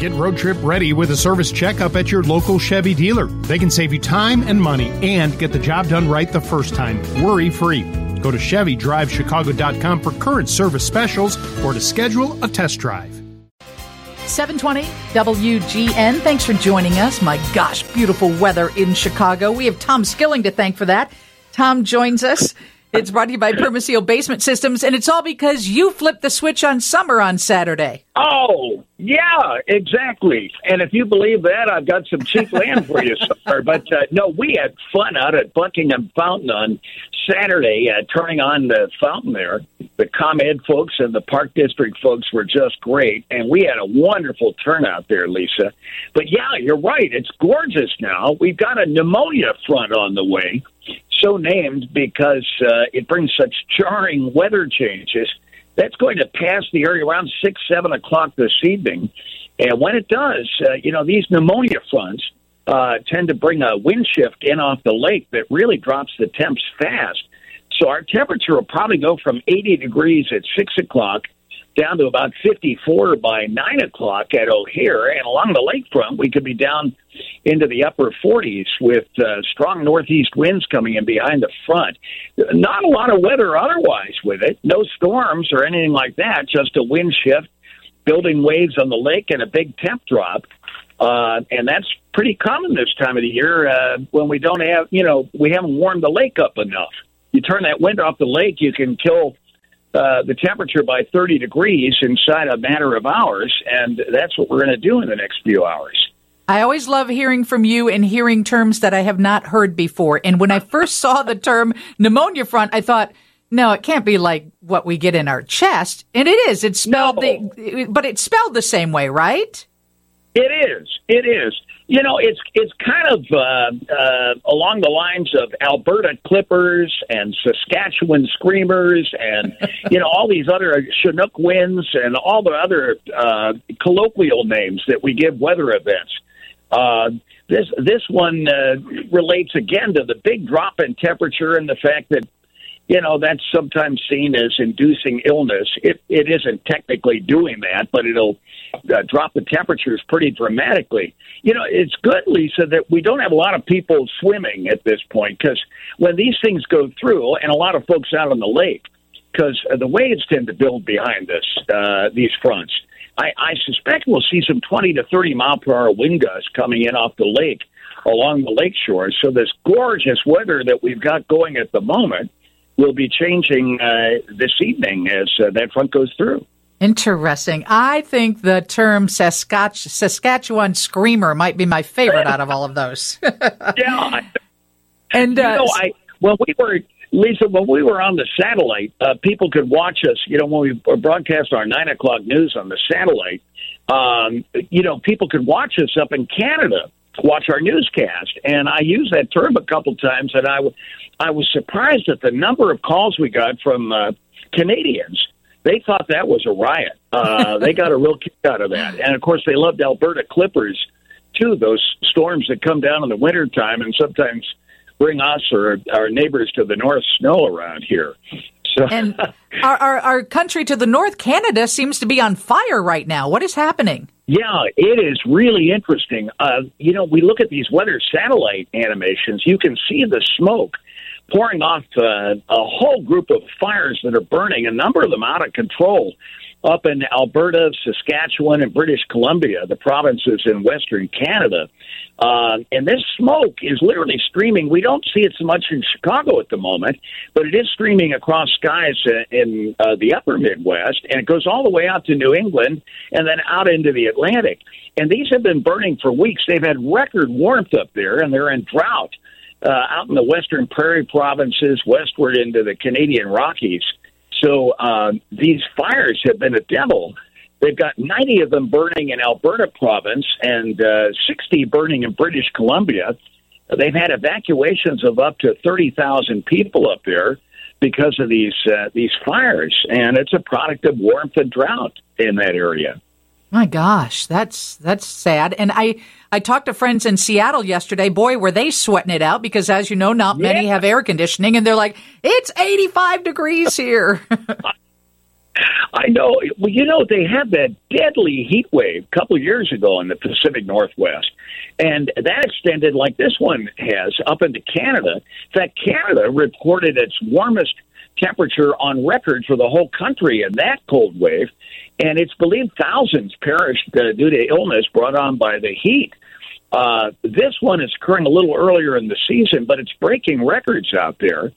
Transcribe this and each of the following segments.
Get road trip ready with a service checkup at your local Chevy dealer. They can save you time and money and get the job done right the first time, worry free. Go to ChevyDriveChicago.com for current service specials or to schedule a test drive. 720 WGN. Thanks for joining us. My gosh, beautiful weather in Chicago. We have Tom Skilling to thank for that. Tom joins us. It's brought to you by Permaseal Basement Systems, and it's all because you flipped the switch on summer on Saturday. Oh, yeah, exactly. And if you believe that, I've got some cheap land for you somewhere. But uh, no, we had fun out at Buckingham Fountain on Saturday, uh, turning on the fountain there. The ComEd folks and the Park District folks were just great, and we had a wonderful turnout there, Lisa. But yeah, you're right. It's gorgeous now. We've got a pneumonia front on the way so named because uh, it brings such jarring weather changes. That's going to pass the area around six, seven o'clock this evening. And when it does, uh, you know, these pneumonia fronts uh, tend to bring a wind shift in off the lake that really drops the temps fast. So our temperature will probably go from 80 degrees at 6 o'clock down to about 54 by 9 o'clock at O'Hare. And along the lakefront, we could be down into the upper 40s with uh, strong northeast winds coming in behind the front. Not a lot of weather otherwise with it. No storms or anything like that, just a wind shift, building waves on the lake, and a big temp drop. Uh, and that's pretty common this time of the year uh, when we don't have, you know, we haven't warmed the lake up enough. You turn that wind off the lake, you can kill uh, the temperature by 30 degrees inside a matter of hours, and that's what we're going to do in the next few hours. I always love hearing from you and hearing terms that I have not heard before. And when I first saw the term pneumonia front, I thought, no, it can't be like what we get in our chest. And it is. It's spelled, no. the, but it's spelled the same way, right? It is. It is. You know, it's it's kind of uh, uh, along the lines of Alberta Clippers and Saskatchewan Screamers and you know all these other Chinook winds and all the other uh, colloquial names that we give weather events. Uh, this this one uh, relates again to the big drop in temperature and the fact that you know that's sometimes seen as inducing illness. It it isn't technically doing that, but it'll uh, drop the temperatures pretty dramatically. You know, it's good, Lisa, that we don't have a lot of people swimming at this point because when these things go through, and a lot of folks out on the lake, because the waves tend to build behind this uh, these fronts I, I suspect we'll see some 20 to 30 mile per hour wind gusts coming in off the lake along the lake shore. So this gorgeous weather that we've got going at the moment will be changing uh, this evening as uh, that front goes through. Interesting. I think the term Saskatch- Saskatchewan screamer might be my favorite out of all of those. yeah. and uh, you know, I well, we were Lisa, when we were on the satellite, uh, people could watch us. You know, when we broadcast our nine o'clock news on the satellite, um, you know, people could watch us up in Canada, watch our newscast, and I used that term a couple times, and I, w- I was surprised at the number of calls we got from uh, Canadians. They thought that was a riot. Uh, they got a real kick out of that, and of course, they loved Alberta Clippers too. Those storms that come down in the wintertime and sometimes bring us or our neighbors to the north snow around here. So, and our, our, our country to the north, Canada, seems to be on fire right now. What is happening? Yeah, it is really interesting. Uh, you know, we look at these weather satellite animations. You can see the smoke pouring off uh, a whole group of fires that are burning. A number of them out of control up in Alberta, Saskatchewan, and British Columbia, the provinces in Western Canada. Uh, and this smoke is literally streaming. We don't see it so much in Chicago at the moment, but it is streaming across skies in uh, the upper Midwest, and it goes all the way out to New England and then out into the Atlantic. And these have been burning for weeks. They've had record warmth up there, and they're in drought uh, out in the western prairie provinces, westward into the Canadian Rockies. So uh, these fires have been a devil They've got 90 of them burning in Alberta province and uh, 60 burning in British Columbia. They've had evacuations of up to 30,000 people up there because of these uh, these fires, and it's a product of warmth and drought in that area. My gosh, that's that's sad. And I I talked to friends in Seattle yesterday. Boy, were they sweating it out because, as you know, not yeah. many have air conditioning, and they're like, "It's 85 degrees here." I know. Well, you know, they had that deadly heat wave a couple of years ago in the Pacific Northwest, and that extended like this one has up into Canada. In fact, Canada reported its warmest temperature on record for the whole country in that cold wave, and it's believed thousands perished uh, due to illness brought on by the heat. Uh, this one is occurring a little earlier in the season, but it's breaking records out there.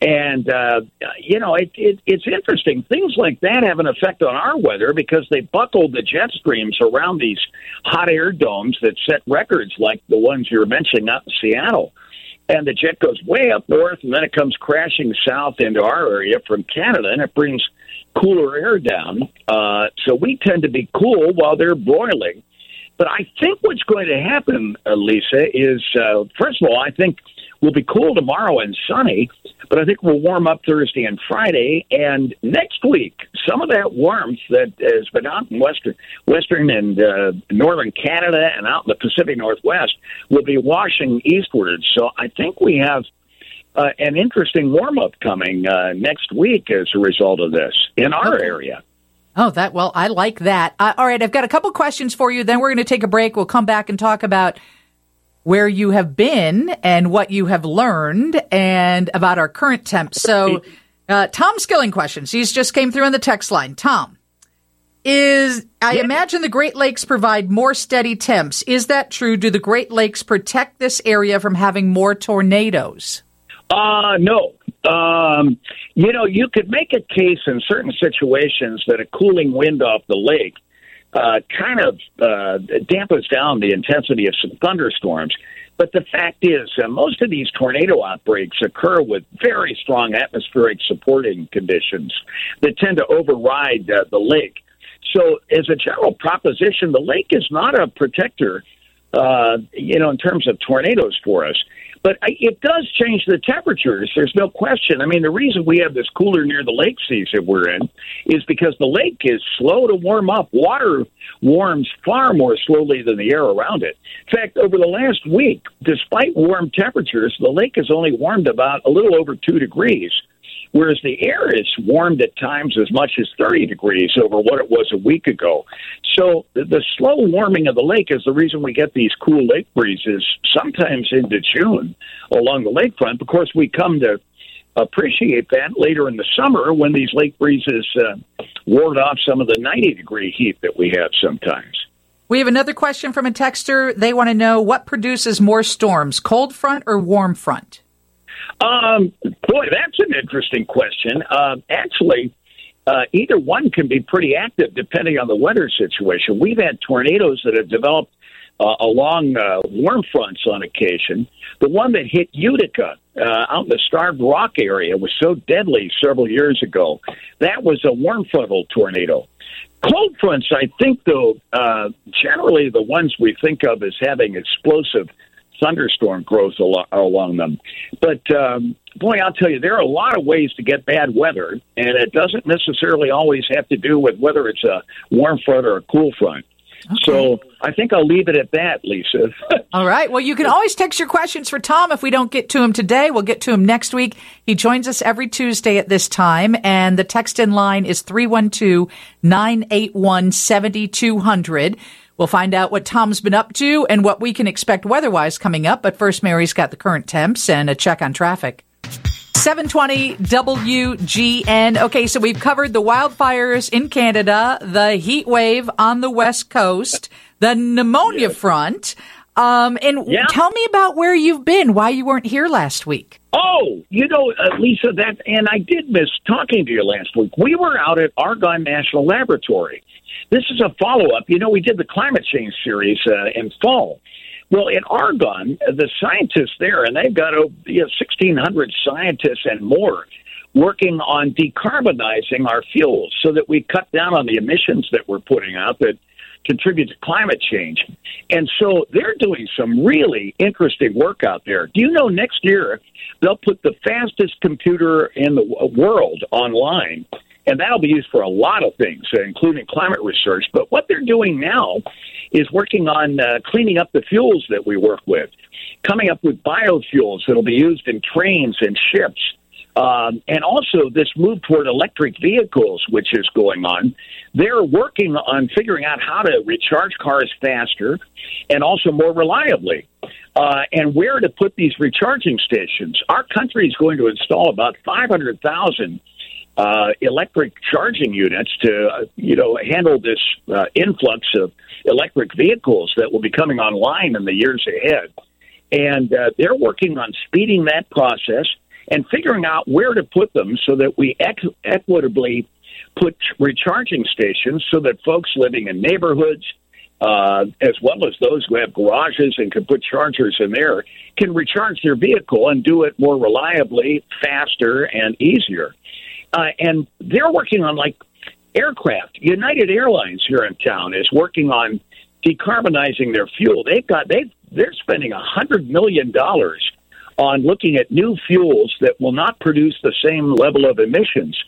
And uh, you know, it, it, it's interesting. Things like that have an effect on our weather because they buckle the jet streams around these hot air domes that set records, like the ones you're mentioning out in Seattle. And the jet goes way up north, and then it comes crashing south into our area from Canada, and it brings cooler air down. Uh, so we tend to be cool while they're broiling. But I think what's going to happen, uh, Lisa, is uh, first of all, I think we'll be cool tomorrow and sunny, but I think we'll warm up Thursday and Friday. And next week, some of that warmth that has been out in western, western and uh, northern Canada and out in the Pacific Northwest will be washing eastward. So I think we have uh, an interesting warm up coming uh, next week as a result of this in our okay. area. Oh, that well, I like that. Uh, all right, I've got a couple questions for you. Then we're going to take a break. We'll come back and talk about where you have been and what you have learned, and about our current temps. So, uh, Tom Skilling questions. He's just came through on the text line. Tom, is I imagine the Great Lakes provide more steady temps. Is that true? Do the Great Lakes protect this area from having more tornadoes? Uh, no. Um, you know, you could make a case in certain situations that a cooling wind off the lake uh, kind of uh, dampens down the intensity of some thunderstorms. But the fact is, uh, most of these tornado outbreaks occur with very strong atmospheric supporting conditions that tend to override uh, the lake. So, as a general proposition, the lake is not a protector, uh, you know, in terms of tornadoes for us. But it does change the temperatures. There's no question. I mean, the reason we have this cooler near the lake season we're in is because the lake is slow to warm up. Water warms far more slowly than the air around it. In fact, over the last week, despite warm temperatures, the lake has only warmed about a little over two degrees whereas the air is warmed at times as much as 30 degrees over what it was a week ago. So the slow warming of the lake is the reason we get these cool lake breezes sometimes into June along the lakefront. Of course, we come to appreciate that later in the summer when these lake breezes uh, ward off some of the 90 degree heat that we have sometimes. We have another question from a texter. They want to know what produces more storms, cold front or warm front? Um, boy, that's an interesting question. Uh, actually, uh, either one can be pretty active depending on the weather situation. We've had tornadoes that have developed uh, along uh, warm fronts on occasion. The one that hit Utica uh, out in the Starved Rock area was so deadly several years ago. That was a warm frontal tornado. Cold fronts, I think, though, uh, generally the ones we think of as having explosive thunderstorm growth al- along them. But um, boy, I'll tell you, there are a lot of ways to get bad weather, and it doesn't necessarily always have to do with whether it's a warm front or a cool front. Okay. So I think I'll leave it at that, Lisa. All right. Well, you can always text your questions for Tom. If we don't get to him today, we'll get to him next week. He joins us every Tuesday at this time, and the text in line is 312 981 7200. We'll find out what Tom's been up to and what we can expect weather-wise coming up. But first, Mary's got the current temps and a check on traffic. 720 WGN. Okay, so we've covered the wildfires in Canada, the heat wave on the West Coast, the pneumonia front. Um, and yeah. tell me about where you've been, why you weren't here last week. Oh, you know, uh, Lisa, that, and I did miss talking to you last week. We were out at Argonne National Laboratory this is a follow up. You know, we did the climate change series uh, in fall. Well, in Argonne, the scientists there, and they've got you know, 1,600 scientists and more working on decarbonizing our fuels so that we cut down on the emissions that we're putting out that contribute to climate change. And so they're doing some really interesting work out there. Do you know next year they'll put the fastest computer in the world online and that'll be used for a lot of things, including climate research. But what they're doing now is working on uh, cleaning up the fuels that we work with, coming up with biofuels that'll be used in trains and ships. Um, and also this move toward electric vehicles, which is going on. They're working on figuring out how to recharge cars faster and also more reliably, uh, and where to put these recharging stations. Our country is going to install about 500,000 uh, electric charging units to, uh, you know, handle this uh, influx of electric vehicles that will be coming online in the years ahead. And uh, they're working on speeding that process and figuring out where to put them so that we equ- equitably put recharging stations so that folks living in neighborhoods, uh, as well as those who have garages and can put chargers in there, can recharge their vehicle and do it more reliably, faster, and easier. Uh, and they're working on like aircraft. United Airlines here in town is working on decarbonizing their fuel. They've got they they're spending a hundred million dollars on looking at new fuels that will not produce the same level of emissions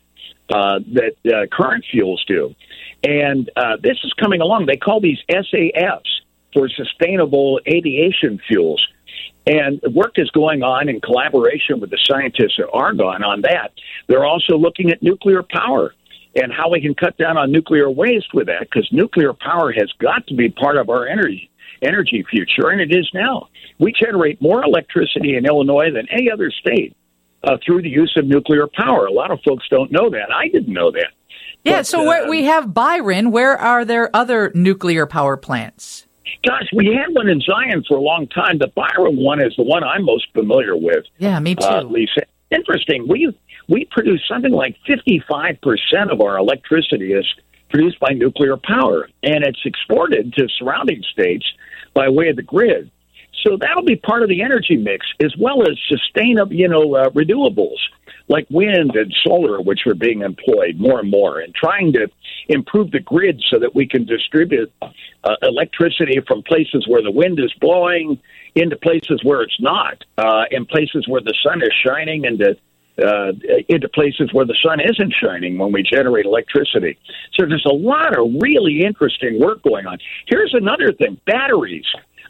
uh, that uh, current fuels do. And uh, this is coming along. They call these SAFs for sustainable aviation fuels. And work is going on in collaboration with the scientists at Argonne on that. They're also looking at nuclear power and how we can cut down on nuclear waste with that because nuclear power has got to be part of our energy energy future, and it is now. We generate more electricity in Illinois than any other state uh, through the use of nuclear power. A lot of folks don't know that. I didn't know that. Yeah, but, so uh, we have Byron. Where are there other nuclear power plants? Gosh, we had one in Zion for a long time. The Byron one is the one I'm most familiar with. Yeah, me uh, too. Uh, Lisa, interesting. We we produce something like 55 percent of our electricity is produced by nuclear power, and it's exported to surrounding states by way of the grid. So that'll be part of the energy mix, as well as sustainable, you know, uh, renewables like wind and solar, which are being employed more and more, and trying to improve the grid so that we can distribute uh, electricity from places where the wind is blowing into places where it's not, uh, in places where the sun is shining, into uh, into places where the sun isn't shining when we generate electricity. So there's a lot of really interesting work going on. Here's another thing: batteries.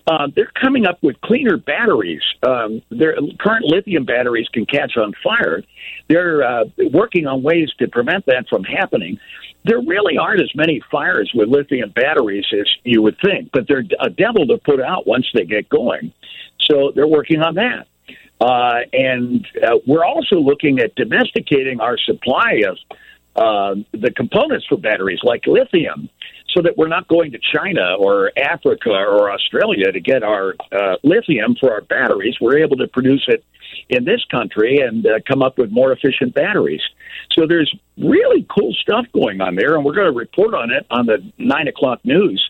Uh, they're coming up with cleaner batteries. Um, their current lithium batteries can catch on fire. They're uh, working on ways to prevent that from happening. There really aren't as many fires with lithium batteries as you would think, but they're a devil to put out once they get going. So they're working on that. Uh, and uh, we're also looking at domesticating our supply of uh, the components for batteries, like lithium, so that we're not going to China or Africa or Australia to get our uh, lithium for our batteries. We're able to produce it in this country and uh, come up with more efficient batteries. So there's really cool stuff going on there, and we're going to report on it on the nine o'clock news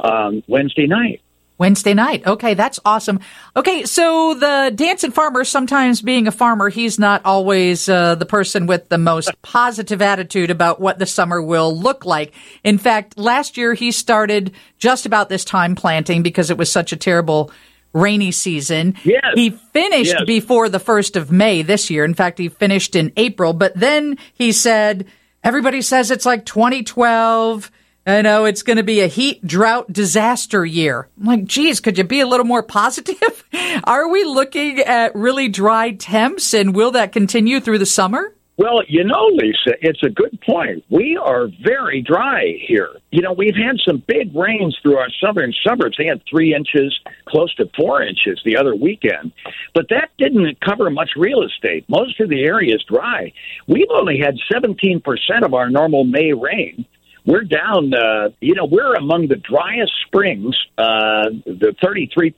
um, Wednesday night. Wednesday night. Okay, that's awesome. Okay, so the dancing farmer, sometimes being a farmer, he's not always uh, the person with the most positive attitude about what the summer will look like. In fact, last year he started just about this time planting because it was such a terrible rainy season. Yes. He finished yes. before the 1st of May this year. In fact, he finished in April, but then he said, everybody says it's like 2012 I know it's going to be a heat drought disaster year. I'm like, geez, could you be a little more positive? Are we looking at really dry temps and will that continue through the summer? Well, you know, Lisa, it's a good point. We are very dry here. You know, we've had some big rains through our southern suburbs. They had three inches, close to four inches the other weekend. But that didn't cover much real estate. Most of the area is dry. We've only had 17% of our normal May rain we're down. Uh, you know, we're among the driest springs, uh, the 33%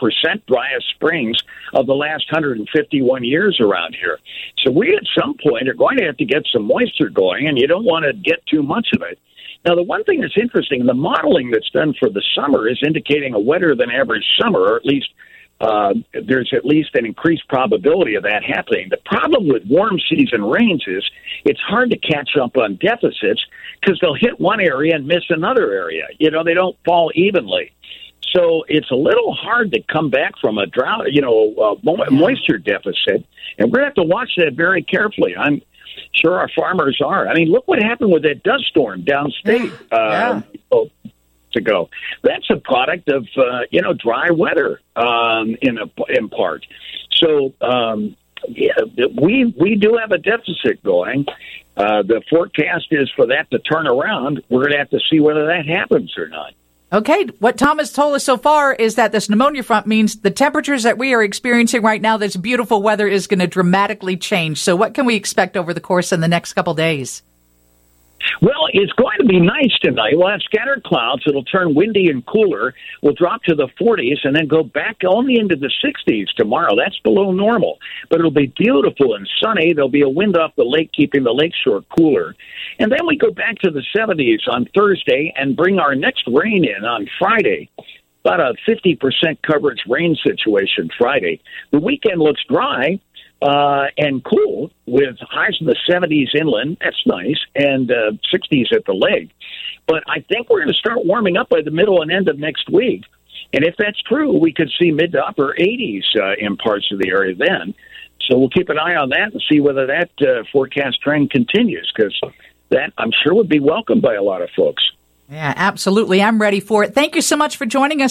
driest springs of the last 151 years around here. So we, at some point, are going to have to get some moisture going, and you don't want to get too much of it. Now, the one thing that's interesting, the modeling that's done for the summer is indicating a wetter than average summer, or at least uh, there's at least an increased probability of that happening. The problem with warm season rains is it's hard to catch up on deficits because they'll hit one area and miss another area. You know, they don't fall evenly. So it's a little hard to come back from a drought, you know, a moisture deficit. And we're going to have to watch that very carefully. I'm sure our farmers are. I mean, look what happened with that dust storm downstate. Yeah. Uh, ago. That's a product of uh, you know dry weather um, in a in part. So um, yeah, we we do have a deficit going. Uh, the forecast is for that to turn around. We're going to have to see whether that happens or not. Okay, what Tom has told us so far is that this pneumonia front means the temperatures that we are experiencing right now, this beautiful weather is going to dramatically change. So, what can we expect over the course in the next couple days? Well, it's going to be nice tonight. We'll have scattered clouds. It'll turn windy and cooler. We'll drop to the 40s and then go back only into the 60s tomorrow. That's below normal, but it'll be beautiful and sunny. There'll be a wind off the lake, keeping the lakeshore cooler. And then we go back to the 70s on Thursday and bring our next rain in on Friday about a 50% coverage rain situation Friday. The weekend looks dry, uh, and cool with highs in the 70s inland. That's nice, and uh, 60s at the lake. But I think we're going to start warming up by the middle and end of next week. And if that's true, we could see mid to upper 80s uh, in parts of the area then. So we'll keep an eye on that and see whether that uh, forecast trend continues because that I'm sure would be welcomed by a lot of folks. Yeah, absolutely. I'm ready for it. Thank you so much for joining us.